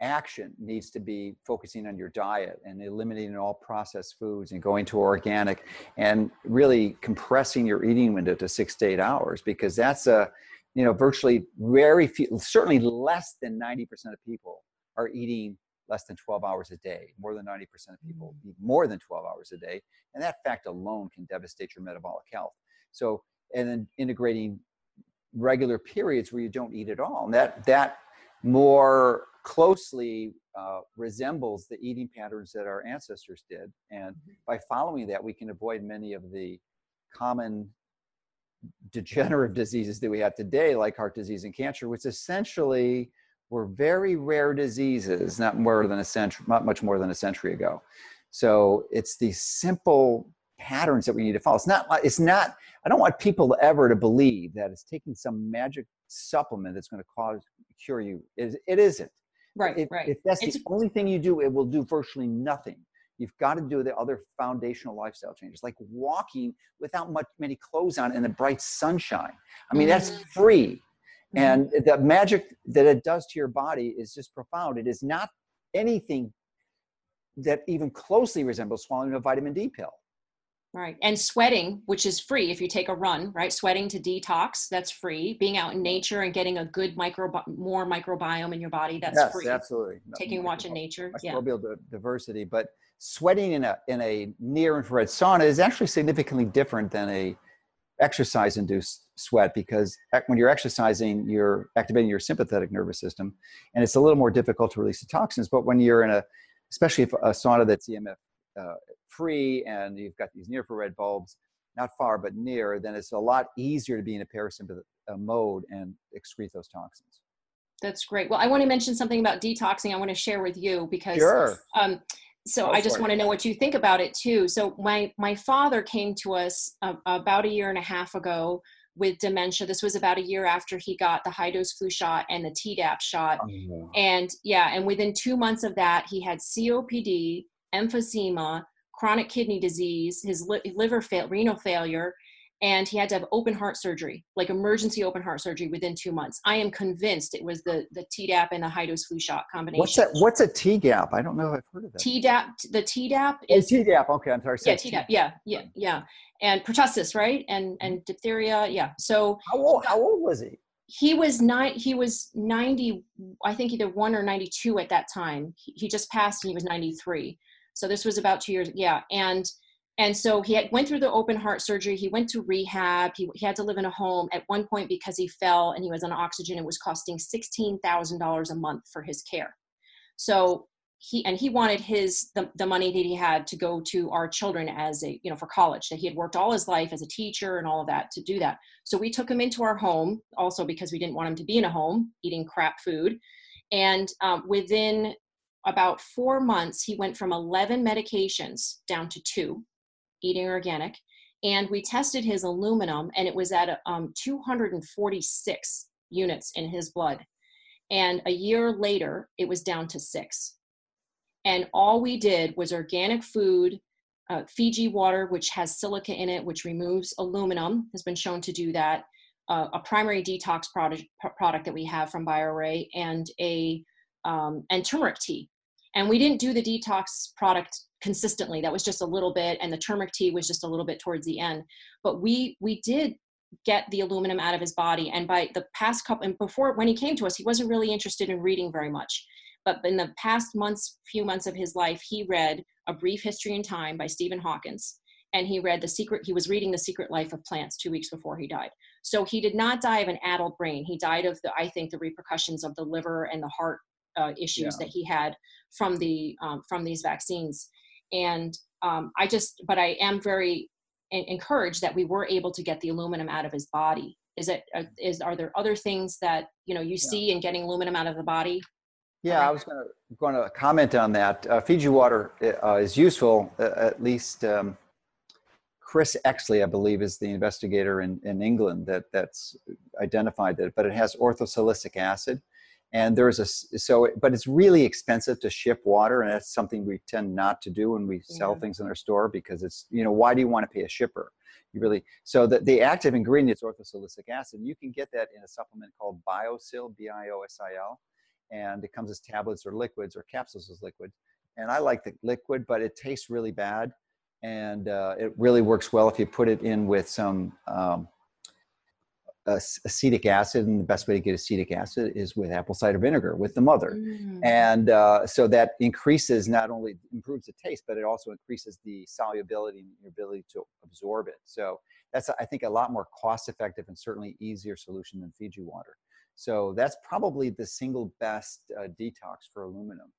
action needs to be focusing on your diet and eliminating all processed foods and going to organic and really compressing your eating window to six to eight hours because that's a you know, virtually very few, certainly less than 90% of people are eating less than 12 hours a day. More than 90% of people mm. eat more than 12 hours a day. And that fact alone can devastate your metabolic health. So, and then integrating regular periods where you don't eat at all. And that, that more closely uh, resembles the eating patterns that our ancestors did. And mm-hmm. by following that, we can avoid many of the common degenerative [LAUGHS] diseases that we have today, like heart disease and cancer, which essentially were very rare diseases, not more than a century, not much more than a century ago. So it's these simple patterns that we need to follow. It's not it's not, I don't want people ever to believe that it's taking some magic supplement that's going to cause cure you. It, it isn't. Right, if, right. If that's it's, the only thing you do, it will do virtually nothing. You've got to do the other foundational lifestyle changes, like walking without much many clothes on in the bright sunshine. I mean, that's free. Mm-hmm. And the magic that it does to your body is just profound. It is not anything that even closely resembles swallowing a vitamin D pill. Right. And sweating, which is free if you take a run, right? Sweating to detox, that's free. Being out in nature and getting a good micro more microbiome in your body, that's yes, free. absolutely. Taking a watch in nature. Yeah. Microbial diversity. But sweating in a in a near infrared sauna is actually significantly different than a exercise induced sweat because when you're exercising, you're activating your sympathetic nervous system and it's a little more difficult to release the toxins. But when you're in a, especially if a sauna that's EMF uh, free and you've got these near infrared bulbs, not far but near, then it's a lot easier to be in a parasympathetic uh, mode and excrete those toxins. That's great. Well, I want to mention something about detoxing. I want to share with you because sure. um, so Go I just want to know what you think about it too. So my my father came to us uh, about a year and a half ago with dementia. This was about a year after he got the high dose flu shot and the Tdap shot. Oh, And yeah, and within two months of that, he had COPD, emphysema, chronic kidney disease, his li- liver fail, renal failure, and he had to have open heart surgery, like emergency open heart surgery within two months. I am convinced it was the the Tdap and the high dose flu shot combination. What's that? What's a Tdap? I don't know if I've heard of that. Tdap, the Tdap oh, is oh, Tdap. Okay, I'm sorry. Yeah, Tdap. Yeah, yeah, yeah. And pertussis, right? And mm-hmm. and diphtheria. Yeah. So how old? How old was he? He was nine. He was ninety. I think either one or ninety two at that time. He, he just passed, and he was ninety three. So this was about two years. Yeah, and and so he had, went through the open heart surgery. He went to rehab. He, he had to live in a home at one point because he fell and he was on oxygen. It was costing $16,000 a month for his care. So he, and he wanted his, the, the money that he had to go to our children as a, you know, for college that he had worked all his life as a teacher and all of that to do that. So we took him into our home also because we didn't want him to be in a home eating crap food. And um, within about four months, he went from 11 medications down to two eating organic, and we tested his aluminum, and it was at um, 246 units in his blood. And a year later, it was down to six. And all we did was organic food, uh, Fiji water, which has silica in it, which removes aluminum, has been shown to do that. Uh, a primary detox product, product that we have from BioRay, and a um, and turmeric tea. And we didn't do the detox product consistently. That was just a little bit and the turmeric tea was just a little bit towards the end. But we we did get the aluminum out of his body and by the past couple and before when he came to us he wasn't really interested in reading very much. But in the past months few months of his life he read a brief history in time by stephen hawkins. And he read the secret he was reading the secret life of plants two weeks before he died. So he did not die of an addled brain. He died of the i think the repercussions of the liver and the heart uh, issues yeah. that he had from the um, from these vaccines. And um, i just but i am very encouraged that we were able to get the aluminum out of his body. Is it uh, is are there other things that you know you yeah. see in getting aluminum out of the body? Yeah i was going to going to comment on that. Uh, fiji water uh, is useful uh, at least um, chris exley i believe is the investigator in, in england that that's identified that but it has orthosilicic acid and there's a so but it's really expensive to ship water and that's something we tend not to do when we sell yeah. things in our store because it's you know why do you want to pay a shipper you really so the, the active ingredient is orthosilicic acid you can get that in a supplement called biosil b-i-o-s-i-l and it comes as tablets or liquids or capsules as liquid and i like the liquid but it tastes really bad and uh, it really works well if you put it in with some um, acetic acid, and the best way to get acetic acid is with apple cider vinegar with the mother. Mm. And uh, so that increases not only improves the taste, but it also increases the solubility and your ability to absorb it. So that's I think a lot more cost effective and certainly easier solution than Fiji water. So that's probably the single best uh, detox for aluminum.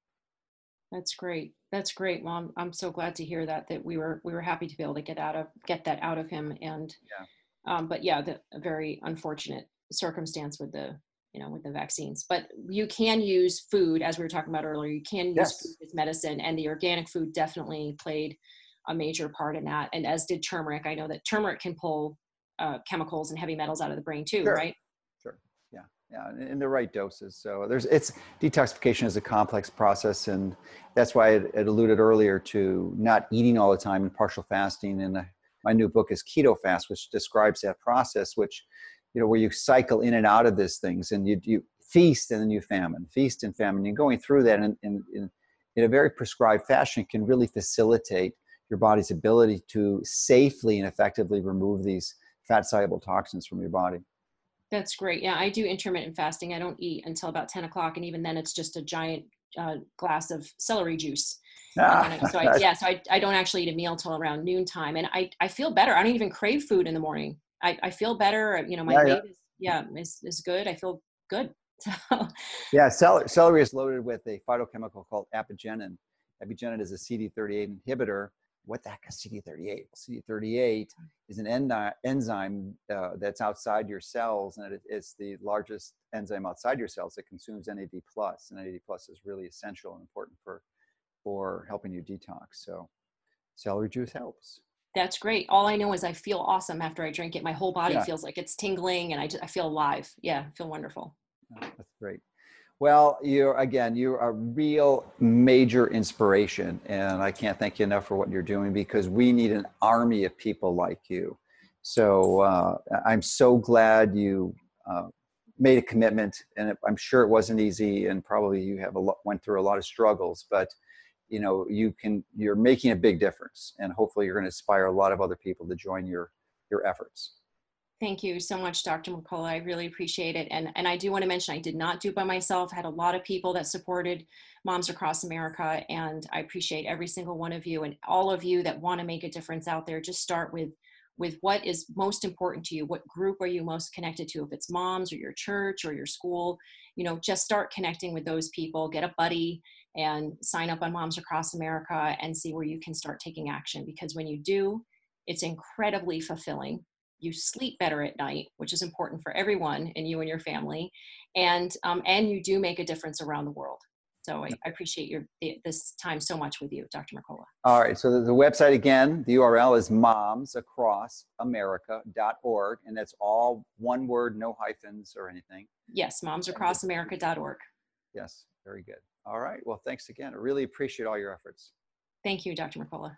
That's great. That's great. Well, I'm, I'm so glad to hear that that we were we were happy to be able to get out of get that out of him and. Yeah Um, but yeah, the, a very unfortunate circumstance with the you know with the vaccines. But you can use food, as we were talking about earlier. You can use Yes. food as medicine, and the organic food definitely played a major part in that. And as did turmeric. I know that turmeric can pull uh, chemicals and heavy metals out of the brain too, Sure. right? Sure. Yeah yeah, in the right doses so there's it's detoxification is a complex process and that's why it, it alluded earlier to not eating all the time and partial fasting and my new book is keto fast which describes that process which you know where you cycle in and out of these things and you, you feast and then you famine feast and famine and going through that in, in, in, in a very prescribed fashion can really facilitate your body's ability to safely and effectively remove these fat soluble toxins from your body That's great. Yeah, I do intermittent fasting. I don't eat until about 10 o'clock. And even then, it's just a giant uh, glass of celery juice. Then I- so I, [LAUGHS] yeah, so I, I don't actually eat a meal till around noontime. And I, I feel better. I don't even crave food in the morning. I, I feel better. You know, my Yeah, yeah. weight is, yeah, is, is good. I feel good. [LAUGHS] So, Yeah, celery, celery is loaded with a phytochemical called apigenin. Apigenin is a CD38 inhibitor. What the heck is CD38? CD38 is an eni- enzyme uh, that's outside your cells, and it, it's the largest enzyme outside your cells that consumes NAD+. plus, And NAD plus is really essential and important for, for helping you detox. So celery juice helps. that's great. All I know is I feel awesome after I drink it. My whole body Yeah. feels like it's tingling and I, just, I feel alive. Yeah, I feel wonderful. That's great. Well, you're again, you're a real major inspiration, and I can't thank you enough for what you're doing because we need an army of people like you. So uh, I'm so glad you uh, made a commitment, and I'm sure it wasn't easy, and probably you have a lot, went through a lot of struggles, but you know you can you're making a big difference, and hopefully you're going to inspire a lot of other people to join your your efforts. Thank you so much, Dr. Mercola. I really appreciate it. And, and I do want to mention I did not do it by myself. I had a lot of people that supported Moms Across America. And I appreciate every single one of you and all of you that want to make a difference out there. Just start with with what is most important to you. What group are you most connected to? If it's moms or your church or your school, you know, just start connecting with those people. Get a buddy and sign up on Moms Across America and see where you can start taking action. Because when you do, it's incredibly fulfilling you sleep better at night, which is important for everyone and you and your family, and um, and you do make a difference around the world. So I, I appreciate your this time so much with you, Dr. Mercola. All right. So the, the website again, the URL is momsacrossamerica.org, and that's all one word, no hyphens or anything. Yes, momsacrossamerica.org. Yes, very good. All right. Well, thanks again. I really appreciate all your efforts. Thank you, Dr. Mercola.